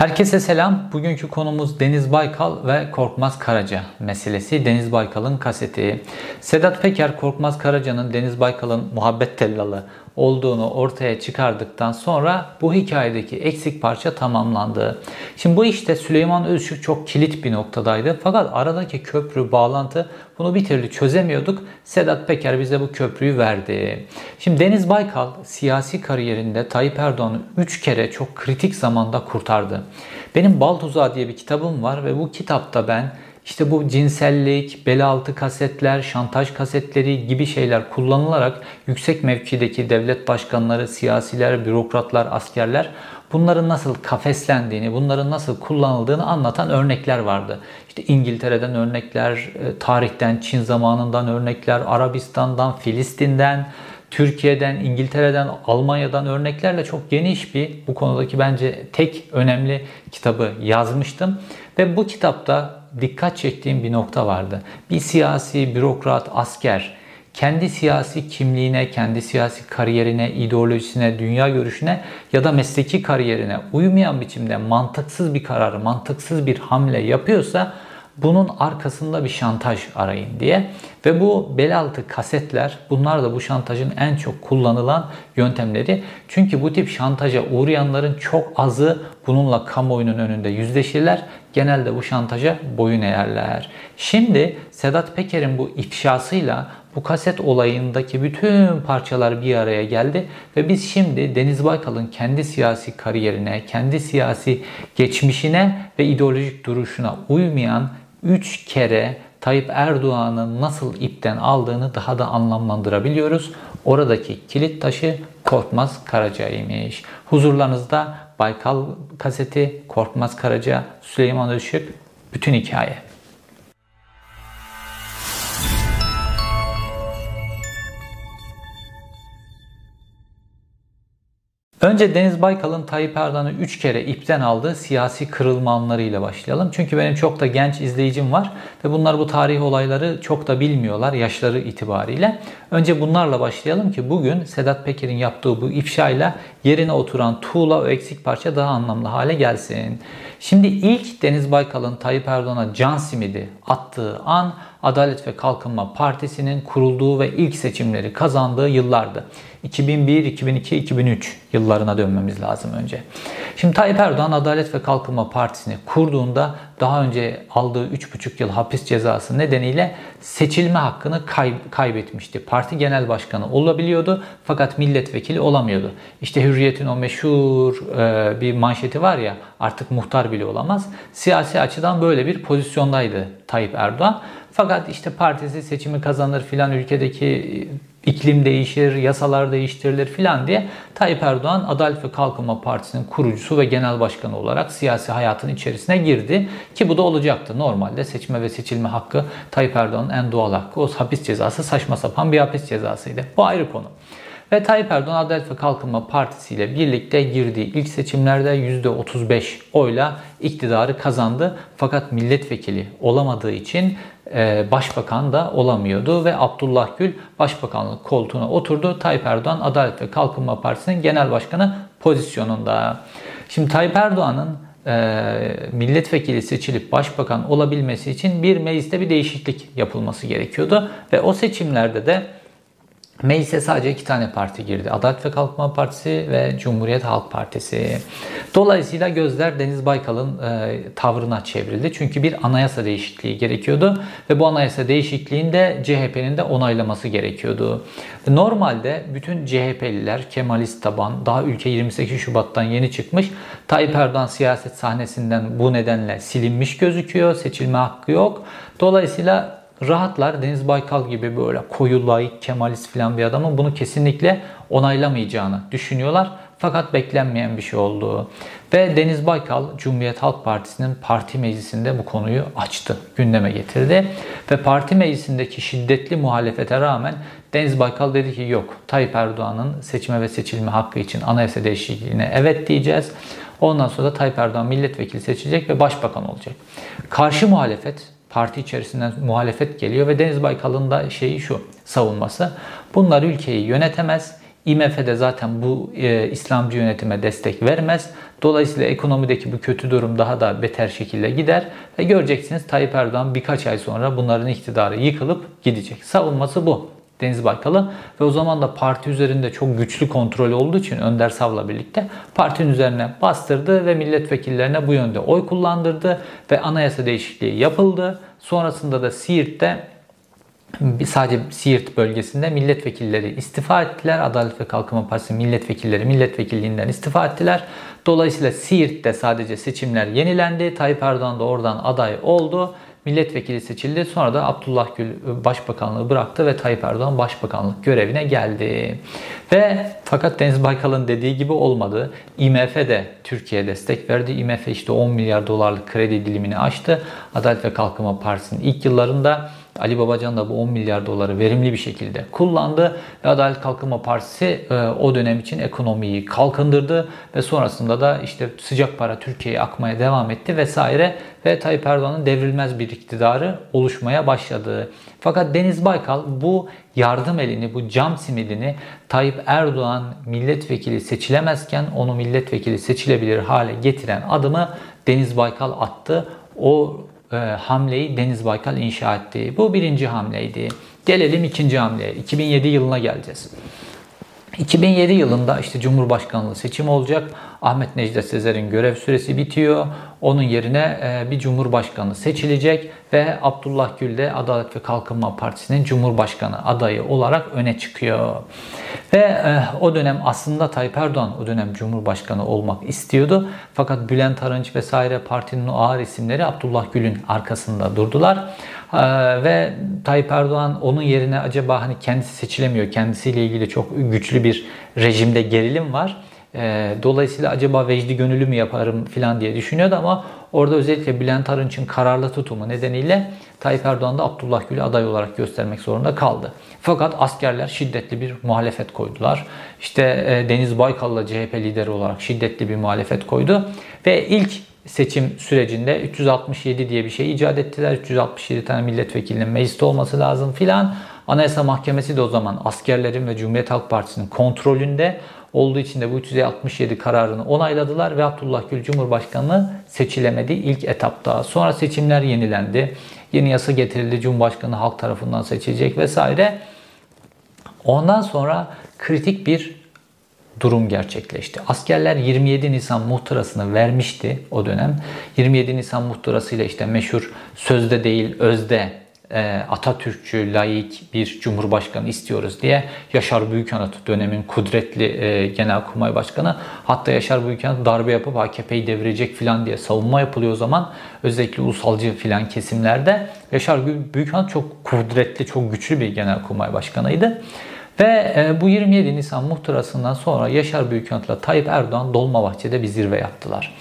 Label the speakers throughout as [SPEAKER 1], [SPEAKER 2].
[SPEAKER 1] Herkese selam. Bugünkü konumuz Deniz Baykal ve Korkmaz Karaca meselesi. Deniz Baykal'ın kaseti. Sedat Peker Korkmaz Karaca'nın Deniz Baykal'ın muhabbet tellalı olduğunu ortaya çıkardıktan sonra bu hikayedeki eksik parça tamamlandı. Şimdi bu işte Süleyman Özçük çok kilit bir noktadaydı. Fakat aradaki köprü, bağlantı bunu bir türlü çözemiyorduk. Sedat Peker bize bu köprüyü verdi. Şimdi Deniz Baykal siyasi kariyerinde Tayyip Erdoğan'ı 3 kere çok kritik zamanda kurtardı. Benim Bal Tuzağı diye bir kitabım var ve bu kitapta ben işte bu cinsellik, bel altı kasetler, şantaj kasetleri gibi şeyler kullanılarak yüksek mevkideki devlet başkanları, siyasiler, bürokratlar, askerler bunların nasıl kafeslendiğini, bunların nasıl kullanıldığını anlatan örnekler vardı. İşte İngiltere'den örnekler, e, tarihten, Çin zamanından örnekler, Arabistan'dan, Filistin'den, Türkiye'den, İngiltere'den, Almanya'dan örneklerle çok geniş bir bu konudaki bence tek önemli kitabı yazmıştım. Ve bu kitapta dikkat çektiğim bir nokta vardı. Bir siyasi, bürokrat, asker kendi siyasi kimliğine, kendi siyasi kariyerine, ideolojisine, dünya görüşüne ya da mesleki kariyerine uymayan biçimde mantıksız bir karar, mantıksız bir hamle yapıyorsa bunun arkasında bir şantaj arayın diye. Ve bu bel altı kasetler bunlar da bu şantajın en çok kullanılan yöntemleri. Çünkü bu tip şantaja uğrayanların çok azı bununla kamuoyunun önünde yüzleşirler. Genelde bu şantaja boyun eğerler. Şimdi Sedat Peker'in bu ifşasıyla bu kaset olayındaki bütün parçalar bir araya geldi ve biz şimdi Deniz Baykal'ın kendi siyasi kariyerine, kendi siyasi geçmişine ve ideolojik duruşuna uymayan 3 kere Tayyip Erdoğan'ın nasıl ipten aldığını daha da anlamlandırabiliyoruz. Oradaki kilit taşı Korkmaz Karaca'ymış. Huzurlarınızda Baykal kaseti, Korkmaz Karaca, Süleyman Işık, bütün hikaye. Önce Deniz Baykal'ın Tayyip Erdoğan'ı 3 kere ipten aldığı siyasi kırılma anlarıyla başlayalım. Çünkü benim çok da genç izleyicim var ve bunlar bu tarih olayları çok da bilmiyorlar yaşları itibariyle. Önce bunlarla başlayalım ki bugün Sedat Peker'in yaptığı bu ifşayla yerine oturan tuğla o eksik parça daha anlamlı hale gelsin. Şimdi ilk Deniz Baykal'ın Tayyip Erdoğan'a can simidi attığı an Adalet ve Kalkınma Partisi'nin kurulduğu ve ilk seçimleri kazandığı yıllardı. 2001, 2002, 2003 yıllarına dönmemiz lazım önce. Şimdi Tayyip Erdoğan Adalet ve Kalkınma Partisi'ni kurduğunda daha önce aldığı 3,5 yıl hapis cezası nedeniyle seçilme hakkını kay- kaybetmişti. Parti genel başkanı olabiliyordu fakat milletvekili olamıyordu. İşte Hürriyet'in o meşhur e, bir manşeti var ya artık muhtar bile olamaz. Siyasi açıdan böyle bir pozisyondaydı Tayyip Erdoğan. Fakat işte partisi seçimi kazanır filan ülkedeki iklim değişir, yasalar değiştirilir filan diye Tayyip Erdoğan Adalet ve Kalkınma Partisi'nin kurucusu ve genel başkanı olarak siyasi hayatın içerisine girdi. Ki bu da olacaktı. Normalde seçme ve seçilme hakkı Tayyip Erdoğan'ın en doğal hakkı. O hapis cezası saçma sapan bir hapis cezasıydı. Bu ayrı konu. Ve Tayyip Erdoğan Adalet ve Kalkınma Partisi ile birlikte girdiği ilk seçimlerde %35 oyla iktidarı kazandı. Fakat milletvekili olamadığı için e, başbakan da olamıyordu ve Abdullah Gül başbakanlık koltuğuna oturdu. Tayyip Erdoğan Adalet ve Kalkınma Partisi'nin genel başkanı pozisyonunda. Şimdi Tayyip Erdoğan'ın e, milletvekili seçilip başbakan olabilmesi için bir mecliste bir değişiklik yapılması gerekiyordu ve o seçimlerde de Meclise sadece iki tane parti girdi. Adalet ve Kalkınma Partisi ve Cumhuriyet Halk Partisi. Dolayısıyla gözler Deniz Baykal'ın e, tavrına çevrildi. Çünkü bir anayasa değişikliği gerekiyordu ve bu anayasa değişikliğinde CHP'nin de onaylaması gerekiyordu. Normalde bütün CHP'liler Kemalist taban daha ülke 28 Şubat'tan yeni çıkmış. Tayyip Erdoğan siyaset sahnesinden bu nedenle silinmiş gözüküyor. Seçilme hakkı yok. Dolayısıyla rahatlar. Deniz Baykal gibi böyle koyu, layık, kemalist falan bir adamın bunu kesinlikle onaylamayacağını düşünüyorlar. Fakat beklenmeyen bir şey oldu. Ve Deniz Baykal Cumhuriyet Halk Partisi'nin parti meclisinde bu konuyu açtı, gündeme getirdi. Ve parti meclisindeki şiddetli muhalefete rağmen Deniz Baykal dedi ki yok Tayyip Erdoğan'ın seçme ve seçilme hakkı için anayasa değişikliğine evet diyeceğiz. Ondan sonra da Tayyip Erdoğan milletvekili seçecek ve başbakan olacak. Karşı muhalefet parti içerisinden muhalefet geliyor ve Deniz Baykal'ın da şeyi şu savunması. Bunlar ülkeyi yönetemez. IMF de zaten bu e, İslamcı yönetime destek vermez. Dolayısıyla ekonomideki bu kötü durum daha da beter şekilde gider ve göreceksiniz Tayyip Erdoğan birkaç ay sonra bunların iktidarı yıkılıp gidecek. Savunması bu. Deniz Baykal'ı ve o zaman da parti üzerinde çok güçlü kontrol olduğu için Önder Sav'la birlikte partinin üzerine bastırdı ve milletvekillerine bu yönde oy kullandırdı ve anayasa değişikliği yapıldı. Sonrasında da Siirt'te sadece Siirt bölgesinde milletvekilleri istifa ettiler. Adalet ve Kalkınma Partisi milletvekilleri milletvekilliğinden istifa ettiler. Dolayısıyla Siirt'te sadece seçimler yenilendi. Tayyip Erdoğan da oradan aday oldu milletvekili seçildi. Sonra da Abdullah Gül ıı, başbakanlığı bıraktı ve Tayyip Erdoğan başbakanlık görevine geldi. Ve fakat Deniz Baykal'ın dediği gibi olmadı. IMF de Türkiye'ye destek verdi. IMF işte 10 milyar dolarlık kredi dilimini açtı. Adalet ve Kalkınma Partisi'nin ilk yıllarında Ali Babacan da bu 10 milyar doları verimli bir şekilde kullandı ve Adalet Kalkınma Partisi e, o dönem için ekonomiyi kalkındırdı ve sonrasında da işte sıcak para Türkiye'ye akmaya devam etti vesaire ve Tayyip Erdoğan'ın devrilmez bir iktidarı oluşmaya başladı. Fakat Deniz Baykal bu yardım elini, bu cam simidini Tayyip Erdoğan milletvekili seçilemezken onu milletvekili seçilebilir hale getiren adımı Deniz Baykal attı. O e, hamleyi Deniz Baykal inşa etti. Bu birinci hamleydi. Gelelim ikinci hamleye. 2007 yılına geleceğiz. 2007 yılında işte Cumhurbaşkanlığı seçim olacak. Ahmet Necdet Sezer'in görev süresi bitiyor. Onun yerine e, bir cumhurbaşkanı seçilecek ve Abdullah Gül de Adalet ve Kalkınma Partisi'nin cumhurbaşkanı adayı olarak öne çıkıyor. Ve e, o dönem aslında Tayyip Erdoğan o dönem cumhurbaşkanı olmak istiyordu. Fakat Bülent Arınç vesaire partinin o ağır isimleri Abdullah Gül'ün arkasında durdular. E, ve Tayyip Erdoğan onun yerine acaba hani kendisi seçilemiyor. Kendisiyle ilgili çok güçlü bir rejimde gerilim var e, dolayısıyla acaba vecdi gönüllü mü yaparım falan diye düşünüyordu ama orada özellikle Bülent Arınç'ın kararlı tutumu nedeniyle Tayyip Erdoğan da Abdullah Gül'ü aday olarak göstermek zorunda kaldı. Fakat askerler şiddetli bir muhalefet koydular. İşte e, Deniz Baykal'la CHP lideri olarak şiddetli bir muhalefet koydu ve ilk seçim sürecinde 367 diye bir şey icat ettiler. 367 tane milletvekilinin mecliste olması lazım filan. Anayasa Mahkemesi de o zaman askerlerin ve Cumhuriyet Halk Partisi'nin kontrolünde olduğu için de bu 367 kararını onayladılar ve Abdullah Gül Cumhurbaşkanı seçilemedi ilk etapta. Sonra seçimler yenilendi. Yeni yasa getirildi. Cumhurbaşkanı halk tarafından seçilecek vesaire. Ondan sonra kritik bir durum gerçekleşti. Askerler 27 Nisan muhtırasını vermişti o dönem. 27 Nisan muhtırasıyla işte meşhur sözde değil özde e, Atatürkçü, laik bir cumhurbaşkanı istiyoruz diye Yaşar Büyükanıt dönemin kudretli e, genelkurmay başkanı hatta Yaşar Büyükanıt darbe yapıp AKP'yi devirecek filan diye savunma yapılıyor o zaman özellikle ulusalcı filan kesimlerde Yaşar Büyükanıt çok kudretli, çok güçlü bir genelkurmay başkanıydı. Ve e, bu 27 Nisan muhtırasından sonra Yaşar Büyükanıt'la Tayyip Erdoğan Dolmabahçe'de bir zirve yaptılar.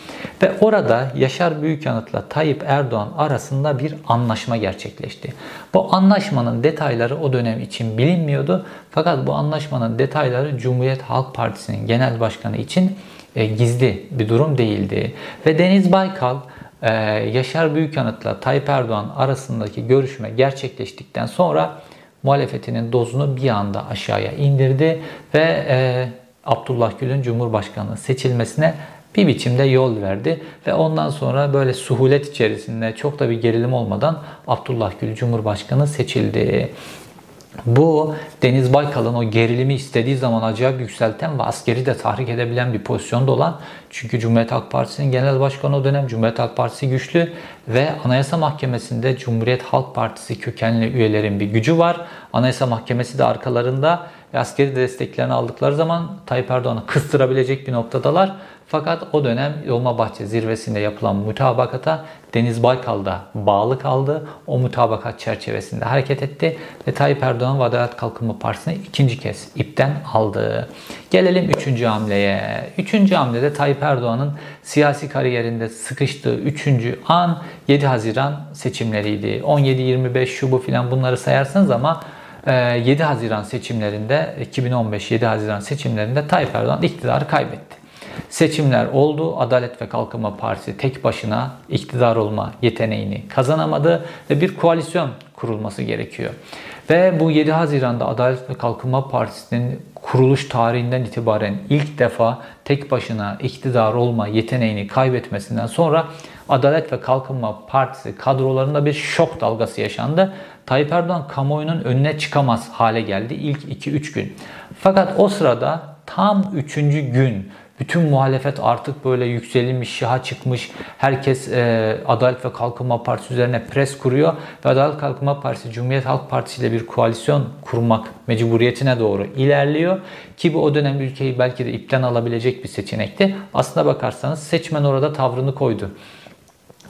[SPEAKER 1] Ve orada Yaşar Büyükanıt'la Tayyip Erdoğan arasında bir anlaşma gerçekleşti. Bu anlaşmanın detayları o dönem için bilinmiyordu. Fakat bu anlaşmanın detayları Cumhuriyet Halk Partisi'nin genel başkanı için e, gizli bir durum değildi. Ve Deniz Baykal e, Yaşar Büyükanıt'la Tayyip Erdoğan arasındaki görüşme gerçekleştikten sonra muhalefetinin dozunu bir anda aşağıya indirdi ve e, Abdullah Gül'ün Cumhurbaşkanı seçilmesine bir biçimde yol verdi ve ondan sonra böyle suhulet içerisinde çok da bir gerilim olmadan Abdullah Gül Cumhurbaşkanı seçildi. Bu Deniz Baykal'ın o gerilimi istediği zaman acayip yükselten ve askeri de tahrik edebilen bir pozisyonda olan çünkü Cumhuriyet Halk Partisi'nin genel başkanı o dönem Cumhuriyet Halk Partisi güçlü ve Anayasa Mahkemesi'nde Cumhuriyet Halk Partisi kökenli üyelerin bir gücü var. Anayasa Mahkemesi de arkalarında ve askeri desteklerini aldıkları zaman Tayyip Erdoğan'ı kıstırabilecek bir noktadalar. Fakat o dönem Dolmabahçe zirvesinde yapılan mutabakata Deniz Baykal da bağlı kaldı. O mutabakat çerçevesinde hareket etti ve Tayyip Erdoğan ve Adalet Kalkınma Partisi'ne ikinci kez ipten aldı. Gelelim üçüncü hamleye. Üçüncü hamlede Tayyip Erdoğan'ın siyasi kariyerinde sıkıştığı üçüncü an 7 Haziran seçimleriydi. 17-25 şu bu filan bunları sayarsanız ama 7 Haziran seçimlerinde 2015 7 Haziran seçimlerinde Tayyip Erdoğan iktidarı kaybetti. Seçimler oldu. Adalet ve Kalkınma Partisi tek başına iktidar olma yeteneğini kazanamadı ve bir koalisyon kurulması gerekiyor. Ve bu 7 Haziran'da Adalet ve Kalkınma Partisi'nin kuruluş tarihinden itibaren ilk defa tek başına iktidar olma yeteneğini kaybetmesinden sonra Adalet ve Kalkınma Partisi kadrolarında bir şok dalgası yaşandı. Tayyip Erdoğan kamuoyunun önüne çıkamaz hale geldi ilk 2-3 gün. Fakat o sırada tam 3. gün bütün muhalefet artık böyle yükselmiş, şaha çıkmış. Herkes e, Adalet ve Kalkınma Partisi üzerine pres kuruyor. Ve Adalet Kalkınma Partisi, Cumhuriyet Halk Partisi ile bir koalisyon kurmak mecburiyetine doğru ilerliyor. Ki bu o dönem ülkeyi belki de ipten alabilecek bir seçenekti. Aslına bakarsanız seçmen orada tavrını koydu.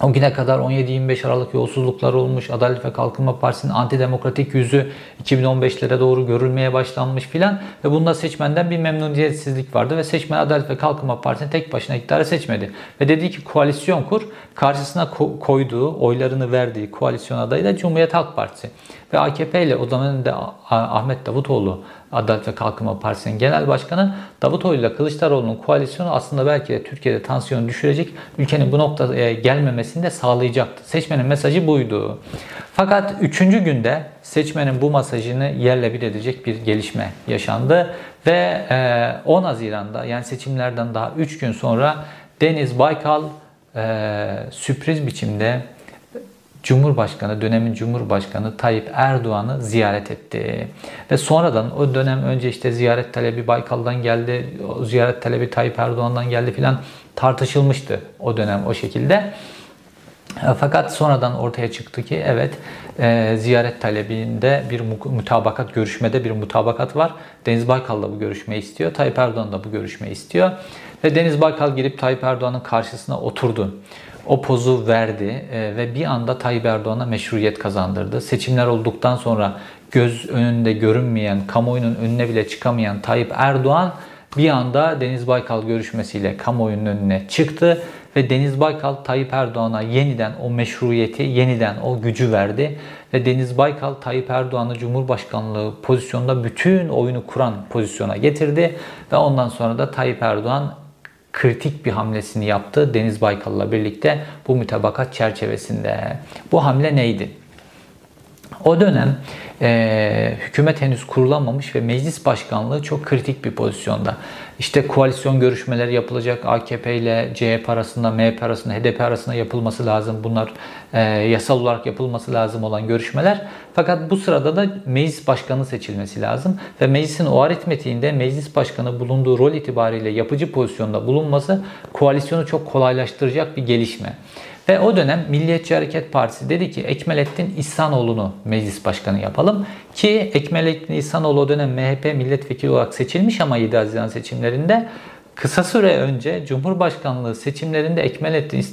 [SPEAKER 1] O güne kadar 17-25 Aralık yolsuzluklar olmuş. Adalet ve Kalkınma Partisi'nin antidemokratik yüzü 2015'lere doğru görülmeye başlanmış filan. Ve bunda seçmenden bir memnuniyetsizlik vardı. Ve seçmen Adalet ve Kalkınma Partisi'ni tek başına iktidara seçmedi. Ve dedi ki koalisyon kur. Karşısına ko- koyduğu, oylarını verdiği koalisyon adayı da Cumhuriyet Halk Partisi. Ve AKP ile o zaman da Ahmet Davutoğlu Adalet ve Kalkınma Partisi'nin genel başkanı Davutoğlu ile Kılıçdaroğlu'nun koalisyonu aslında belki de Türkiye'de tansiyonu düşürecek, ülkenin bu noktaya gelmemesini de sağlayacaktı. Seçmenin mesajı buydu. Fakat üçüncü günde seçmenin bu mesajını yerle bir edecek bir gelişme yaşandı ve 10 Haziran'da yani seçimlerden daha 3 gün sonra Deniz Baykal sürpriz biçimde Cumhurbaşkanı, dönemin Cumhurbaşkanı Tayyip Erdoğan'ı ziyaret etti. Ve sonradan o dönem önce işte ziyaret talebi Baykal'dan geldi, o ziyaret talebi Tayyip Erdoğan'dan geldi filan tartışılmıştı o dönem o şekilde. Fakat sonradan ortaya çıktı ki evet e, ziyaret talebinde bir mutabakat, görüşmede bir mutabakat var. Deniz Baykal da bu görüşmeyi istiyor. Tayyip Erdoğan da bu görüşmeyi istiyor. Ve Deniz Baykal girip Tayyip Erdoğan'ın karşısına oturdu o pozu verdi e, ve bir anda Tayyip Erdoğan'a meşruiyet kazandırdı. Seçimler olduktan sonra göz önünde görünmeyen, kamuoyunun önüne bile çıkamayan Tayyip Erdoğan bir anda Deniz Baykal görüşmesiyle kamuoyunun önüne çıktı ve Deniz Baykal Tayyip Erdoğan'a yeniden o meşruiyeti, yeniden o gücü verdi ve Deniz Baykal Tayyip Erdoğan'ı Cumhurbaşkanlığı pozisyonda bütün oyunu kuran pozisyona getirdi ve ondan sonra da Tayyip Erdoğan kritik bir hamlesini yaptı Deniz Baykal'la birlikte bu mütabakat çerçevesinde. Bu hamle neydi? O dönem e, hükümet henüz kurulamamış ve meclis başkanlığı çok kritik bir pozisyonda. İşte koalisyon görüşmeleri yapılacak AKP ile CHP arasında, MHP arasında, HDP arasında yapılması lazım. Bunlar e, yasal olarak yapılması lazım olan görüşmeler. Fakat bu sırada da meclis başkanı seçilmesi lazım. Ve meclisin o aritmetiğinde meclis başkanı bulunduğu rol itibariyle yapıcı pozisyonda bulunması koalisyonu çok kolaylaştıracak bir gelişme. Ve o dönem Milliyetçi Hareket Partisi dedi ki Ekmelettin İhsanoğlu'nu meclis başkanı yapalım. Ki Ekmelettin İhsanoğlu o dönem MHP milletvekili olarak seçilmiş ama 7 Haziran seçimlerinde kısa süre önce Cumhurbaşkanlığı seçimlerinde Ekmelettin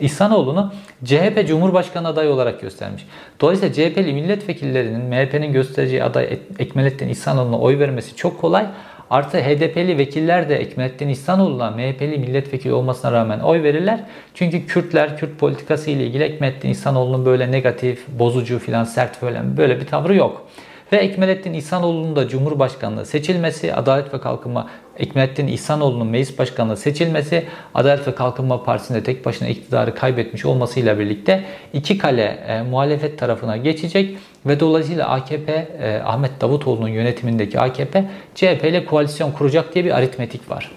[SPEAKER 1] İhsanoğlu'nu CHP Cumhurbaşkanı adayı olarak göstermiş. Dolayısıyla CHP'li milletvekillerinin MHP'nin göstereceği aday Ekmelettin İhsanoğlu'na oy vermesi çok kolay. Artı HDP'li vekiller de Ekmelettin İhsanoğlu'na MHP'li milletvekili olmasına rağmen oy verirler. Çünkü Kürtler, Kürt politikası ile ilgili Ekmelettin İhsanoğlu'nun böyle negatif, bozucu filan sert böyle, böyle bir tavrı yok. Ve Ekmelettin İhsanoğlu'nun da Cumhurbaşkanlığı seçilmesi, Adalet ve Kalkınma Ekmelettin İhsanoğlu'nun meclis başkanlığı seçilmesi, Adalet ve Kalkınma Partisi'nde tek başına iktidarı kaybetmiş olmasıyla birlikte iki kale e, muhalefet tarafına geçecek ve dolayısıyla AKP, e, Ahmet Davutoğlu'nun yönetimindeki AKP, CHP ile koalisyon kuracak diye bir aritmetik var.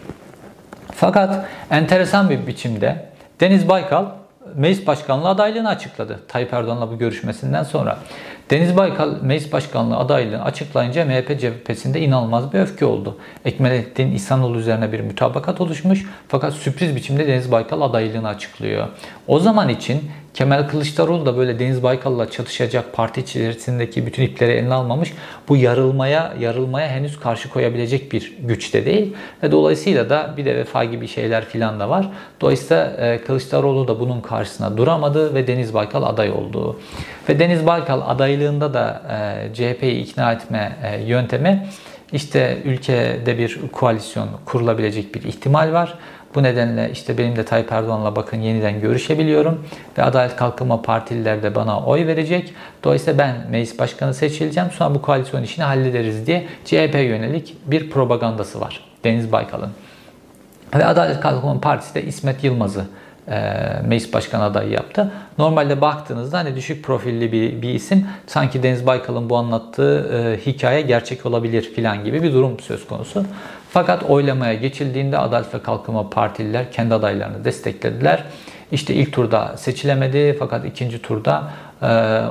[SPEAKER 1] Fakat enteresan bir biçimde Deniz Baykal meclis başkanlığı adaylığını açıkladı. Tayyip Erdoğan'la bu görüşmesinden sonra. Deniz Baykal meclis başkanlığı adaylığını açıklayınca MHP cephesinde inanılmaz bir öfke oldu. Ekmelettin İhsanoğlu üzerine bir mütabakat oluşmuş fakat sürpriz biçimde Deniz Baykal adaylığını açıklıyor. O zaman için Kemal Kılıçdaroğlu da böyle Deniz Baykal'la çatışacak parti içerisindeki bütün ipleri eline almamış. Bu yarılmaya yarılmaya henüz karşı koyabilecek bir güçte değil. Ve dolayısıyla da bir de vefa gibi şeyler filan da var. Dolayısıyla e, Kılıçdaroğlu da bunun karşısına duramadı ve Deniz Baykal aday oldu. Ve Deniz Baykal adaylığında da e, CHP'yi ikna etme e, yöntemi işte ülkede bir koalisyon kurulabilecek bir ihtimal var. Bu nedenle işte benim de Tayyip Erdoğan'la bakın yeniden görüşebiliyorum ve Adalet Kalkınma Partililer de bana oy verecek. Dolayısıyla ben meclis başkanı seçileceğim. Sonra bu koalisyon işini hallederiz diye CHP yönelik bir propagandası var Deniz Baykal'ın. Ve Adalet Kalkınma Partisi de İsmet Yılmaz'ı e, meclis başkanı adayı yaptı. Normalde baktığınızda hani düşük profilli bir, bir isim sanki Deniz Baykal'ın bu anlattığı e, hikaye gerçek olabilir filan gibi bir durum söz konusu. Fakat oylamaya geçildiğinde Adalet ve Kalkınma Partililer kendi adaylarını desteklediler. İşte ilk turda seçilemedi fakat ikinci turda e,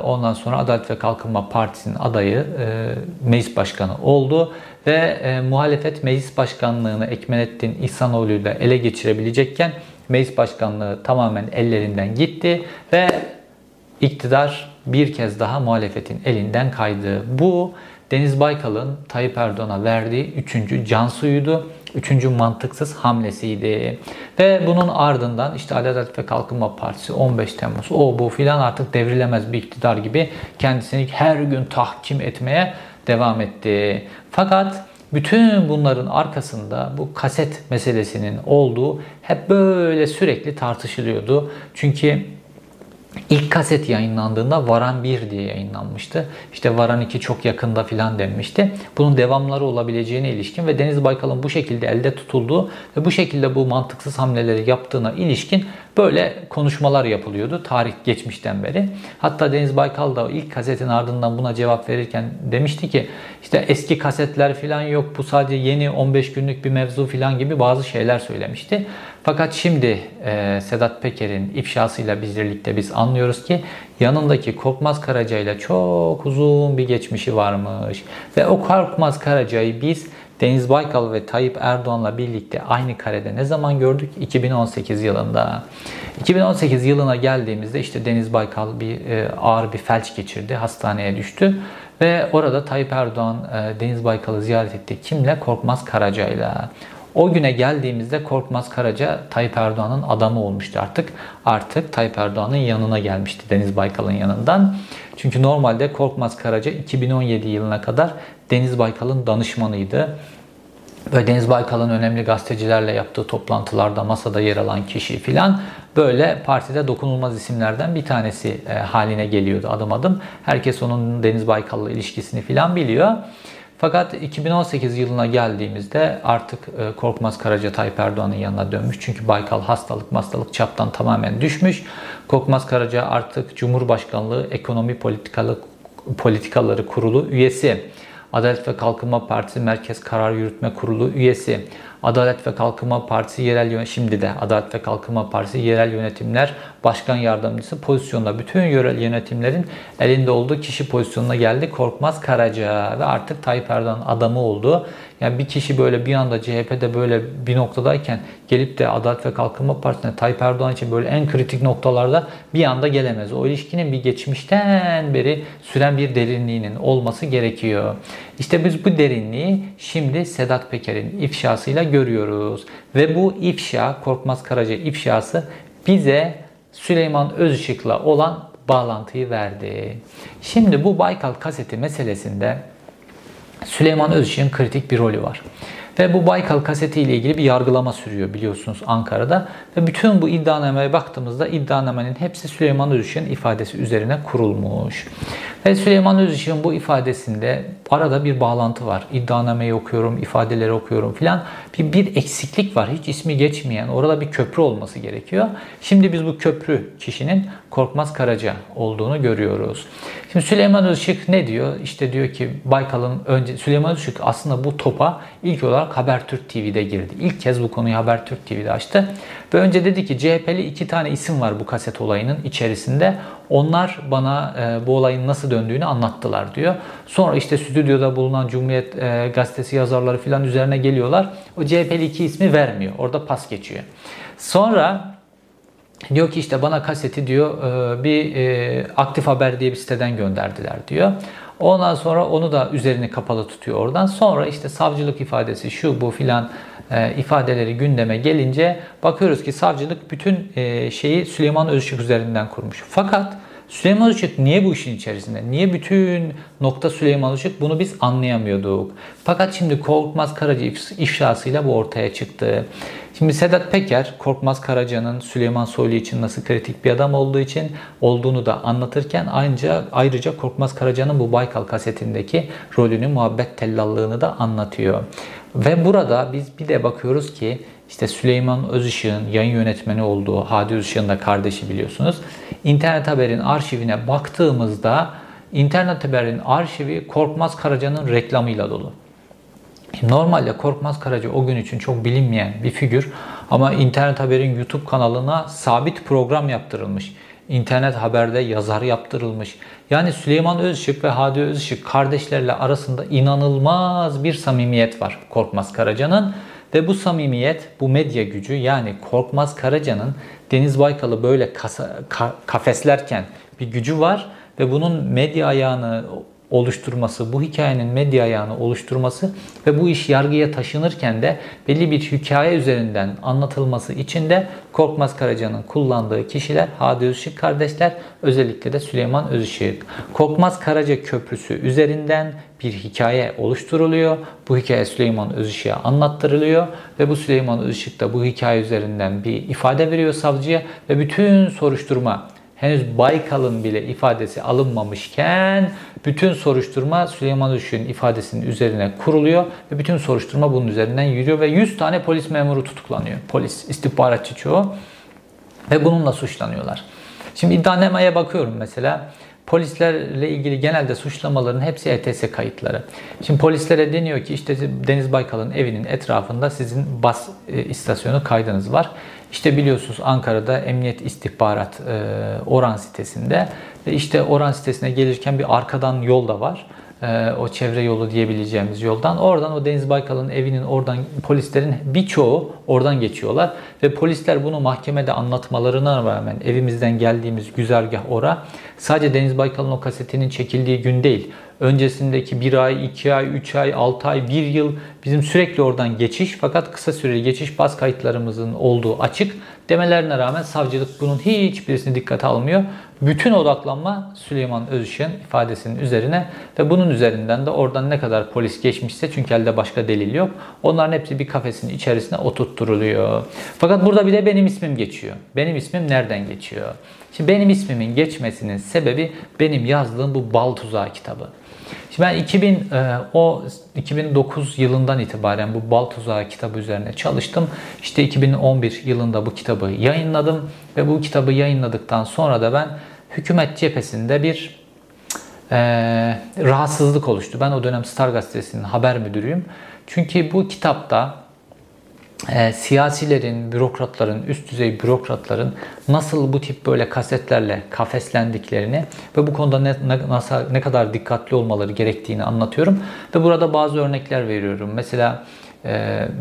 [SPEAKER 1] ondan sonra Adalet ve Kalkınma Partisi'nin adayı e, meclis başkanı oldu ve e, muhalefet meclis başkanlığını Ekmenettin İhsanoğlu ile ele geçirebilecekken meclis başkanlığı tamamen ellerinden gitti ve iktidar bir kez daha muhalefetin elinden kaydı. Bu Deniz Baykal'ın Tayyip Erdoğan'a verdiği üçüncü can suyuydu. Üçüncü mantıksız hamlesiydi. Ve bunun ardından işte Adalet ve Kalkınma Partisi 15 Temmuz o bu filan artık devrilemez bir iktidar gibi kendisini her gün tahkim etmeye devam etti. Fakat bütün bunların arkasında bu kaset meselesinin olduğu hep böyle sürekli tartışılıyordu. Çünkü İlk kaset yayınlandığında Varan 1 diye yayınlanmıştı. İşte Varan 2 çok yakında filan denmişti. Bunun devamları olabileceğine ilişkin ve Deniz Baykal'ın bu şekilde elde tutulduğu ve bu şekilde bu mantıksız hamleleri yaptığına ilişkin böyle konuşmalar yapılıyordu tarih geçmişten beri. Hatta Deniz Baykal da ilk kasetin ardından buna cevap verirken demişti ki işte eski kasetler filan yok bu sadece yeni 15 günlük bir mevzu filan gibi bazı şeyler söylemişti. Fakat şimdi e, Sedat Peker'in ifşasıyla biz birlikte biz anlıyoruz ki yanındaki Korkmaz Karaca ile çok uzun bir geçmişi varmış. Ve o Korkmaz Karaca'yı biz Deniz Baykal ve Tayyip Erdoğan'la birlikte aynı karede ne zaman gördük? 2018 yılında. 2018 yılına geldiğimizde işte Deniz Baykal bir e, ağır bir felç geçirdi, hastaneye düştü. Ve orada Tayyip Erdoğan e, Deniz Baykal'ı ziyaret etti. Kimle? Korkmaz Karaca'yla. O güne geldiğimizde Korkmaz Karaca Tayyip Erdoğan'ın adamı olmuştu artık. Artık Tayyip Erdoğan'ın yanına gelmişti Deniz Baykal'ın yanından. Çünkü normalde Korkmaz Karaca 2017 yılına kadar Deniz Baykal'ın danışmanıydı. Ve Deniz Baykal'ın önemli gazetecilerle yaptığı toplantılarda masada yer alan kişi filan böyle partide dokunulmaz isimlerden bir tanesi e, haline geliyordu adım adım. Herkes onun Deniz Baykal'la ilişkisini filan biliyor. Fakat 2018 yılına geldiğimizde artık e, Korkmaz Karaca Tayyip Erdoğan'ın yanına dönmüş. Çünkü Baykal hastalık hastalık çaptan tamamen düşmüş. Korkmaz Karaca artık Cumhurbaşkanlığı Ekonomi Politikalı, Politikaları Kurulu üyesi. Adalet ve Kalkınma Partisi Merkez Karar Yürütme Kurulu üyesi. Adalet ve Kalkınma Partisi yerel şimdi de Adalet ve Kalkınma Partisi yerel yönetimler başkan yardımcısı pozisyonda bütün yerel yönetimlerin elinde olduğu kişi pozisyonuna geldi. Korkmaz Karaca ve artık Tayyip Erdoğan adamı oldu. Yani bir kişi böyle bir anda CHP'de böyle bir noktadayken gelip de Adalet ve Kalkınma Partisi'ne Tayyip Erdoğan için böyle en kritik noktalarda bir anda gelemez. O ilişkinin bir geçmişten beri süren bir derinliğinin olması gerekiyor. İşte biz bu derinliği şimdi Sedat Peker'in ifşasıyla görüyoruz. Ve bu ifşa, Korkmaz Karaca ifşası bize Süleyman Özışık'la olan bağlantıyı verdi. Şimdi bu Baykal kaseti meselesinde Süleyman Özışık'ın kritik bir rolü var. Ve bu Baykal kaseti ile ilgili bir yargılama sürüyor biliyorsunuz Ankara'da. Ve bütün bu iddianameye baktığımızda iddianamenin hepsi Süleyman Özışık'ın ifadesi üzerine kurulmuş. Ve Süleyman Özışık'ın bu ifadesinde arada bir bağlantı var. İddianameyi okuyorum, ifadeleri okuyorum filan. Bir, bir eksiklik var. Hiç ismi geçmeyen. Orada bir köprü olması gerekiyor. Şimdi biz bu köprü kişinin Korkmaz Karaca olduğunu görüyoruz. Şimdi Süleyman Özışık ne diyor? İşte diyor ki Baykal'ın önce Süleyman Özışık aslında bu topa ilk olarak Habertürk TV'de girdi. İlk kez bu konuyu Habertürk TV'de açtı. Ve önce dedi ki CHP'li iki tane isim var bu kaset olayının içerisinde. Onlar bana e, bu olayın nasıl döndüğünü anlattılar diyor. Sonra işte stüdyoda bulunan Cumhuriyet e, gazetesi yazarları filan üzerine geliyorlar. O CHP'li iki ismi vermiyor. Orada pas geçiyor. Sonra diyor ki işte bana kaseti diyor e, bir e, aktif haber diye bir siteden gönderdiler diyor. Ondan sonra onu da üzerini kapalı tutuyor oradan. Sonra işte savcılık ifadesi şu bu filan e, ifadeleri gündeme gelince bakıyoruz ki savcılık bütün şeyi Süleyman Özışık üzerinden kurmuş. Fakat Süleyman Özışık niye bu işin içerisinde? Niye bütün nokta Süleyman Özışık? Bunu biz anlayamıyorduk. Fakat şimdi Korkmaz Karaca ifşasıyla bu ortaya çıktı. Şimdi Sedat Peker, Korkmaz Karaca'nın Süleyman Soylu için nasıl kritik bir adam olduğu için olduğunu da anlatırken ayrıca, ayrıca Korkmaz Karaca'nın bu Baykal kasetindeki rolünü, muhabbet tellallığını da anlatıyor. Ve burada biz bir de bakıyoruz ki işte Süleyman Özışık'ın yayın yönetmeni olduğu Hadi Özışık'ın da kardeşi biliyorsunuz. İnternet Haber'in arşivine baktığımızda İnternet Haber'in arşivi Korkmaz Karaca'nın reklamıyla dolu. Normalde Korkmaz Karaca o gün için çok bilinmeyen bir figür ama İnternet Haber'in YouTube kanalına sabit program yaptırılmış. İnternet Haber'de yazar yaptırılmış. Yani Süleyman Özışık ve Hadi Özışık kardeşlerle arasında inanılmaz bir samimiyet var Korkmaz Karaca'nın. Ve bu samimiyet, bu medya gücü yani Korkmaz Karaca'nın Deniz Baykal'ı böyle kasa, ka, kafeslerken bir gücü var ve bunun medya ayağını oluşturması, bu hikayenin medya ayağını oluşturması ve bu iş yargıya taşınırken de belli bir hikaye üzerinden anlatılması için de Korkmaz Karaca'nın kullandığı kişiler Hadi Özışık kardeşler, özellikle de Süleyman Özışık. Korkmaz Karaca Köprüsü üzerinden bir hikaye oluşturuluyor. Bu hikaye Süleyman Özışık'a anlattırılıyor ve bu Süleyman Özışık da bu hikaye üzerinden bir ifade veriyor savcıya ve bütün soruşturma henüz Baykal'ın bile ifadesi alınmamışken bütün soruşturma Süleyman Özışık'ın ifadesinin üzerine kuruluyor ve bütün soruşturma bunun üzerinden yürüyor ve 100 tane polis memuru tutuklanıyor. Polis, istihbaratçı çoğu ve bununla suçlanıyorlar. Şimdi iddianameye bakıyorum mesela. Polislerle ilgili genelde suçlamaların hepsi ETS kayıtları. Şimdi polislere deniyor ki işte Deniz Baykal'ın evinin etrafında sizin bas e, istasyonu kaydınız var. İşte biliyorsunuz Ankara'da Emniyet İstihbarat e, Oran sitesinde ve işte Oran sitesine gelirken bir arkadan yol da var. E, o çevre yolu diyebileceğimiz yoldan. Oradan o Deniz Baykal'ın evinin oradan polislerin birçoğu oradan geçiyorlar. Ve polisler bunu mahkemede anlatmalarına rağmen evimizden geldiğimiz güzergah ora sadece Deniz Baykal'ın o kasetinin çekildiği gün değil öncesindeki bir ay, iki ay, üç ay, altı ay, bir yıl bizim sürekli oradan geçiş fakat kısa süreli geçiş bas kayıtlarımızın olduğu açık demelerine rağmen savcılık bunun hiçbirisini dikkate almıyor. Bütün odaklanma Süleyman Özışık'ın ifadesinin üzerine ve bunun üzerinden de oradan ne kadar polis geçmişse çünkü elde başka delil yok. Onların hepsi bir kafesin içerisine oturtturuluyor. Fakat burada bir de benim ismim geçiyor. Benim ismim nereden geçiyor? Şimdi benim ismimin geçmesinin sebebi benim yazdığım bu Bal Tuzağı kitabı. Şimdi ben 2000 e, o 2009 yılından itibaren bu Bal Tuzağı kitabı üzerine çalıştım. İşte 2011 yılında bu kitabı yayınladım ve bu kitabı yayınladıktan sonra da ben hükümet cephesinde bir e, rahatsızlık oluştu. Ben o dönem Star Gazetesi'nin haber müdürüyüm. Çünkü bu kitapta e, siyasilerin, bürokratların, üst düzey bürokratların nasıl bu tip böyle kasetlerle kafeslendiklerini ve bu konuda ne, ne, nasıl, ne kadar dikkatli olmaları gerektiğini anlatıyorum. Ve burada bazı örnekler veriyorum. Mesela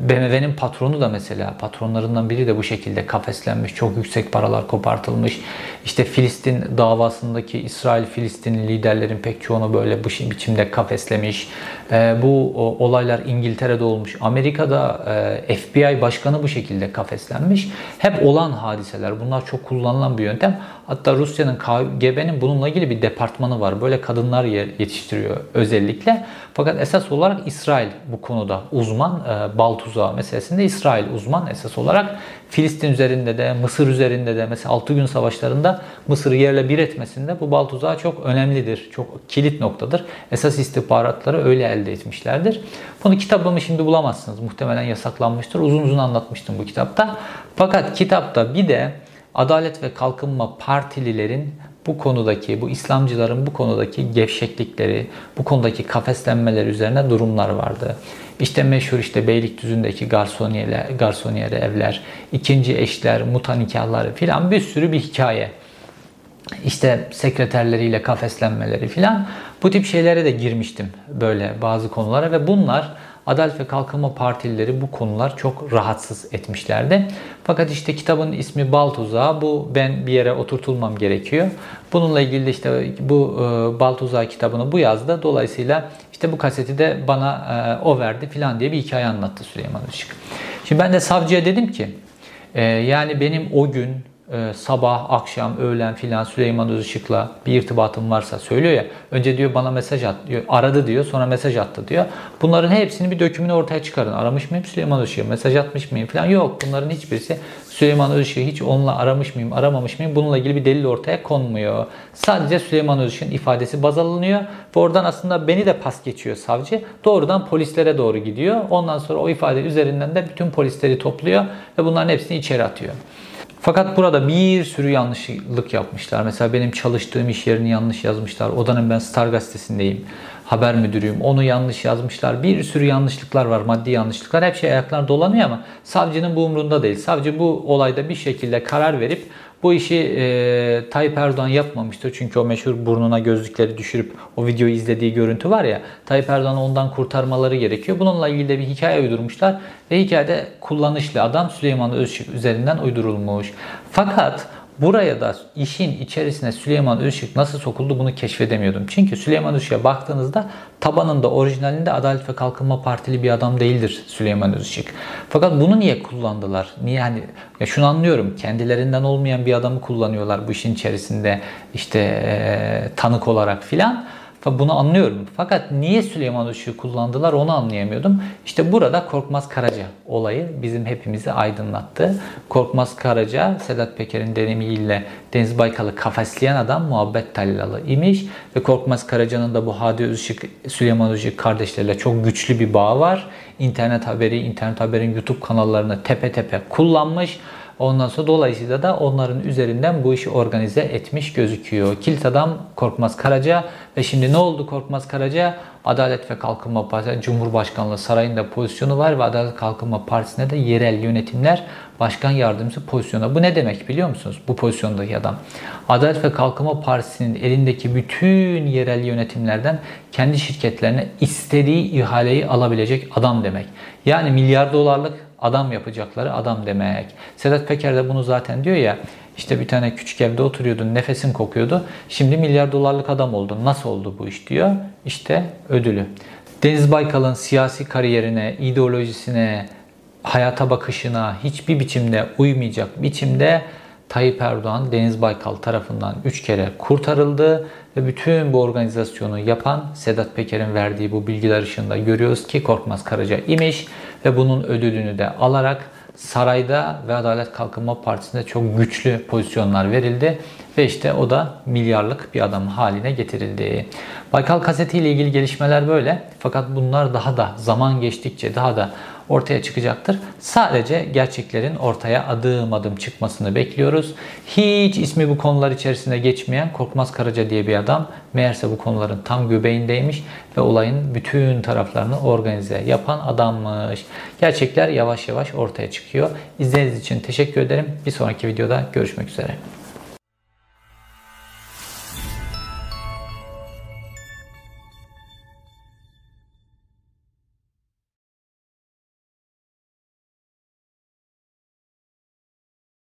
[SPEAKER 1] BMW'nin patronu da mesela patronlarından biri de bu şekilde kafeslenmiş, çok yüksek paralar kopartılmış. İşte Filistin davasındaki İsrail-Filistin liderlerin pek çoğunu böyle bu biçimde kafeslemiş. Ee, bu olaylar İngiltere'de olmuş. Amerika'da e, FBI başkanı bu şekilde kafeslenmiş. Hep olan hadiseler. Bunlar çok kullanılan bir yöntem. Hatta Rusya'nın KGB'nin bununla ilgili bir departmanı var. Böyle kadınlar yetiştiriyor özellikle. Fakat esas olarak İsrail bu konuda uzman. E, bal meselesinde İsrail uzman esas olarak. Filistin üzerinde de, Mısır üzerinde de mesela 6 gün savaşlarında Mısır'ı yerle bir etmesinde bu bal çok önemlidir. Çok kilit noktadır. Esas istihbaratları öyle elde etmişlerdir. Bunu kitabımı şimdi bulamazsınız. Muhtemelen yasaklanmıştır. Uzun uzun anlatmıştım bu kitapta. Fakat kitapta bir de Adalet ve Kalkınma Partililerin bu konudaki, bu İslamcıların bu konudaki gevşeklikleri, bu konudaki kafeslenmeler üzerine durumlar vardı. İşte meşhur işte Beylikdüzü'ndeki garsoniyere, garsoniyere evler, ikinci eşler, muta nikahları filan bir sürü bir hikaye. İşte sekreterleriyle kafeslenmeleri filan bu tip şeylere de girmiştim böyle bazı konulara ve bunlar Adalet ve Kalkınma Partilileri bu konular çok rahatsız etmişlerdi. Fakat işte kitabın ismi Bal Tuzağı. Bu ben bir yere oturtulmam gerekiyor. Bununla ilgili de işte bu e, Bal Tuzağı kitabını bu yazdı. Dolayısıyla işte bu kaseti de bana e, o verdi filan diye bir hikaye anlattı Süleyman Işık. Şimdi ben de savcıya dedim ki e, yani benim o gün e, sabah, akşam, öğlen filan Süleyman Özışık'la bir irtibatım varsa söylüyor ya. Önce diyor bana mesaj at diyor. Aradı diyor sonra mesaj attı diyor. Bunların hepsini bir dökümünü ortaya çıkarın. Aramış mıyım Süleyman Özışık'a? Mesaj atmış mıyım filan? Yok. Bunların hiçbirisi Süleyman Özışık'ı hiç onunla aramış mıyım, aramamış mıyım? Bununla ilgili bir delil ortaya konmuyor. Sadece Süleyman Özışık'ın ifadesi baz alınıyor. Ve oradan aslında beni de pas geçiyor savcı. Doğrudan polislere doğru gidiyor. Ondan sonra o ifade üzerinden de bütün polisleri topluyor ve bunların hepsini içeri atıyor. Fakat burada bir sürü yanlışlık yapmışlar. Mesela benim çalıştığım iş yerini yanlış yazmışlar. Odanın ben Star gazetesindeyim. Haber müdürüyüm. Onu yanlış yazmışlar. Bir sürü yanlışlıklar var. Maddi yanlışlıklar. Hep şey ayaklar dolanıyor ama savcının bu umrunda değil. Savcı bu olayda bir şekilde karar verip bu işi e, Tayyip Erdoğan yapmamıştır. Çünkü o meşhur burnuna gözlükleri düşürüp o videoyu izlediği görüntü var ya. Tayyip Erdoğan'ı ondan kurtarmaları gerekiyor. Bununla ilgili de bir hikaye uydurmuşlar. Ve hikayede kullanışlı adam Süleyman Özçık üzerinden uydurulmuş. Fakat Buraya da işin içerisine Süleyman Özışık nasıl sokuldu bunu keşfedemiyordum. Çünkü Süleyman Özışık'a baktığınızda tabanında orijinalinde Adalet ve Kalkınma Partili bir adam değildir Süleyman Özışık. Fakat bunu niye kullandılar? Niye hani ya şunu anlıyorum. Kendilerinden olmayan bir adamı kullanıyorlar bu işin içerisinde işte e, tanık olarak filan. Bunu anlıyorum. Fakat niye Süleyman Işık'ı kullandılar onu anlayamıyordum. İşte burada Korkmaz Karaca olayı bizim hepimizi aydınlattı. Korkmaz Karaca, Sedat Peker'in deneyimiyle Deniz Baykal'ı kafesleyen adam muhabbet tallalı imiş. Ve Korkmaz Karaca'nın da bu Hadi Özışık, Süleyman Işık kardeşleriyle çok güçlü bir bağ var. İnternet haberi, internet haberin YouTube kanallarını tepe tepe kullanmış. Ondan sonra dolayısıyla da onların üzerinden bu işi organize etmiş gözüküyor. Kilit adam Korkmaz Karaca ve şimdi ne oldu Korkmaz Karaca? Adalet ve Kalkınma Partisi Cumhurbaşkanlığı sarayında pozisyonu var ve Adalet Kalkınma Partisi'ne de yerel yönetimler başkan yardımcısı pozisyona. Bu ne demek biliyor musunuz? Bu pozisyondaki adam. Adalet ve Kalkınma Partisi'nin elindeki bütün yerel yönetimlerden kendi şirketlerine istediği ihaleyi alabilecek adam demek. Yani milyar dolarlık adam yapacakları adam demek. Sedat Peker de bunu zaten diyor ya işte bir tane küçük evde oturuyordun nefesin kokuyordu. Şimdi milyar dolarlık adam oldun. Nasıl oldu bu iş diyor. İşte ödülü. Deniz Baykal'ın siyasi kariyerine, ideolojisine, hayata bakışına hiçbir biçimde uymayacak biçimde Tayyip Erdoğan Deniz Baykal tarafından 3 kere kurtarıldı ve bütün bu organizasyonu yapan Sedat Peker'in verdiği bu bilgiler ışığında görüyoruz ki Korkmaz Karaca imiş ve bunun ödülünü de alarak sarayda ve Adalet Kalkınma Partisi'nde çok güçlü pozisyonlar verildi ve işte o da milyarlık bir adam haline getirildi. Baykal kaseti ile ilgili gelişmeler böyle fakat bunlar daha da zaman geçtikçe daha da ortaya çıkacaktır. Sadece gerçeklerin ortaya adım adım çıkmasını bekliyoruz. Hiç ismi bu konular içerisinde geçmeyen Korkmaz Karaca diye bir adam meğerse bu konuların tam göbeğindeymiş ve olayın bütün taraflarını organize yapan adammış. Gerçekler yavaş yavaş ortaya çıkıyor. İzlediğiniz için teşekkür ederim. Bir sonraki videoda görüşmek üzere.